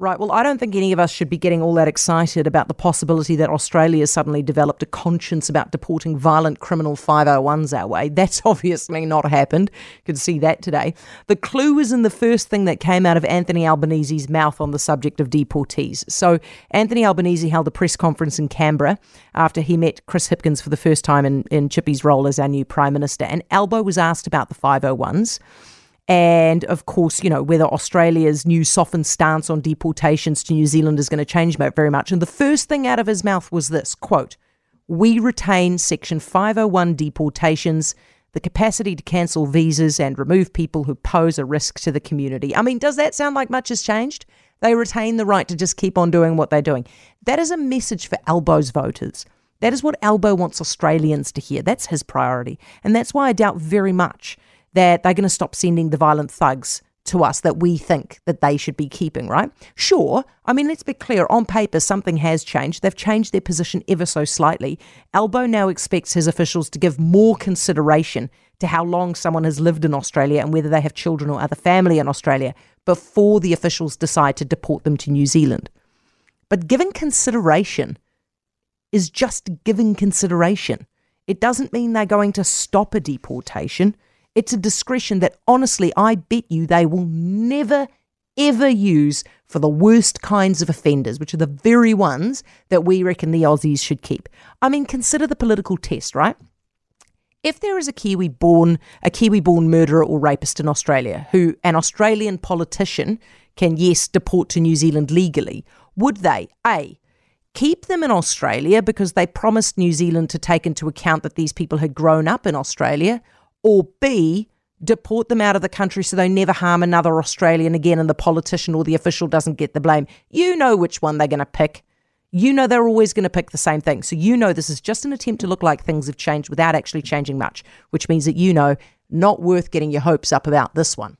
Right. Well, I don't think any of us should be getting all that excited about the possibility that Australia suddenly developed a conscience about deporting violent criminal 501s our way. That's obviously not happened. You can see that today. The clue was in the first thing that came out of Anthony Albanese's mouth on the subject of deportees. So, Anthony Albanese held a press conference in Canberra after he met Chris Hipkins for the first time in, in Chippy's role as our new Prime Minister. And Albo was asked about the 501s and of course, you know, whether Australia's new softened stance on deportations to New Zealand is going to change very much. And the first thing out of his mouth was this quote, We retain Section 501 deportations, the capacity to cancel visas and remove people who pose a risk to the community. I mean, does that sound like much has changed? They retain the right to just keep on doing what they're doing. That is a message for Albo's voters. That is what Albo wants Australians to hear. That's his priority. And that's why I doubt very much that they're going to stop sending the violent thugs to us that we think that they should be keeping, right? Sure. I mean, let's be clear. On paper, something has changed. They've changed their position ever so slightly. Albo now expects his officials to give more consideration to how long someone has lived in Australia and whether they have children or other family in Australia before the officials decide to deport them to New Zealand. But giving consideration is just giving consideration. It doesn't mean they're going to stop a deportation. It's a discretion that honestly, I bet you they will never, ever use for the worst kinds of offenders, which are the very ones that we reckon the Aussies should keep. I mean, consider the political test, right? If there is a Kiwi born, a Kiwi born murderer or rapist in Australia who an Australian politician can, yes, deport to New Zealand legally, would they, A, keep them in Australia because they promised New Zealand to take into account that these people had grown up in Australia? Or B, deport them out of the country so they never harm another Australian again and the politician or the official doesn't get the blame. You know which one they're going to pick. You know they're always going to pick the same thing. So you know this is just an attempt to look like things have changed without actually changing much, which means that you know not worth getting your hopes up about this one.